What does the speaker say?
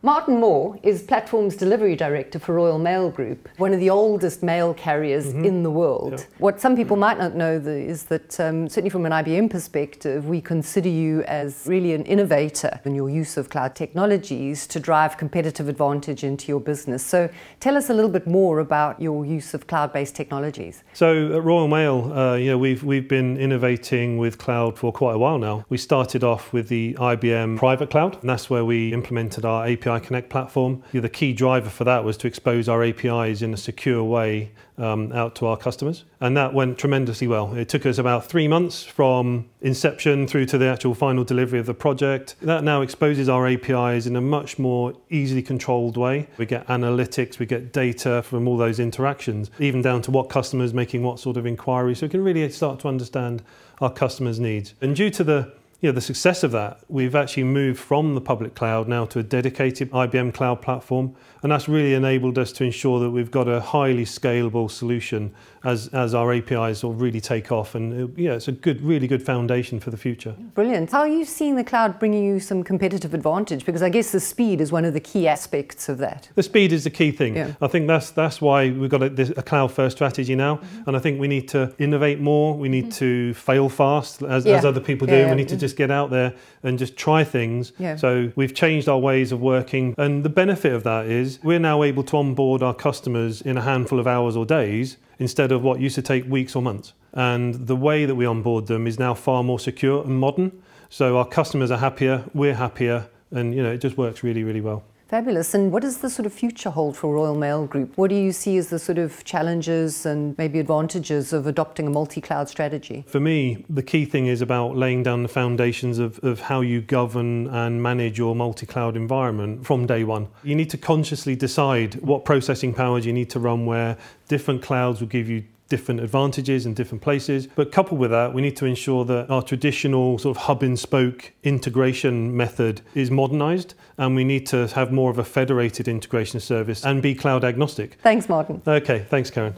Martin Moore is Platforms Delivery Director for Royal Mail Group, one of the oldest mail carriers mm-hmm. in the world. Yeah. What some people might not know is that, um, certainly from an IBM perspective, we consider you as really an innovator in your use of cloud technologies to drive competitive advantage into your business. So tell us a little bit more about your use of cloud based technologies. So at Royal Mail, uh, you know, we've, we've been innovating with cloud for quite a while now. We started off with the IBM private cloud, and that's where we implemented our API API Connect platform. The key driver for that was to expose our APIs in a secure way um, out to our customers. And that went tremendously well. It took us about three months from inception through to the actual final delivery of the project. That now exposes our APIs in a much more easily controlled way. We get analytics, we get data from all those interactions, even down to what customers making what sort of inquiry. So we can really start to understand our customers' needs. And due to the you know, the success of that, we've actually moved from the public cloud now to a dedicated IBM cloud platform. And that's really enabled us to ensure that we've got a highly scalable solution as, as our APIs will really take off. And yeah, it's a good, really good foundation for the future. Brilliant. How are you seeing the cloud bringing you some competitive advantage? Because I guess the speed is one of the key aspects of that. The speed is the key thing. Yeah. I think that's, that's why we've got a, a cloud first strategy now. Mm-hmm. And I think we need to innovate more. We need mm-hmm. to fail fast as, yeah. as other people do. Yeah, we need to just get out there and just try things. Yeah. So we've changed our ways of working. And the benefit of that is we're now able to onboard our customers in a handful of hours or days instead of what used to take weeks or months. And the way that we onboard them is now far more secure and modern. So our customers are happier, we're happier, and you know it just works really, really well. Fabulous. And what does the sort of future hold for Royal Mail Group? What do you see as the sort of challenges and maybe advantages of adopting a multi cloud strategy? For me, the key thing is about laying down the foundations of, of how you govern and manage your multi cloud environment from day one. You need to consciously decide what processing powers you need to run where. Different clouds will give you different advantages in different places. But coupled with that, we need to ensure that our traditional sort of hub and spoke integration method is modernized and we need to have more of a federated integration service and be cloud agnostic. Thanks, Martin. Okay, thanks, Karen.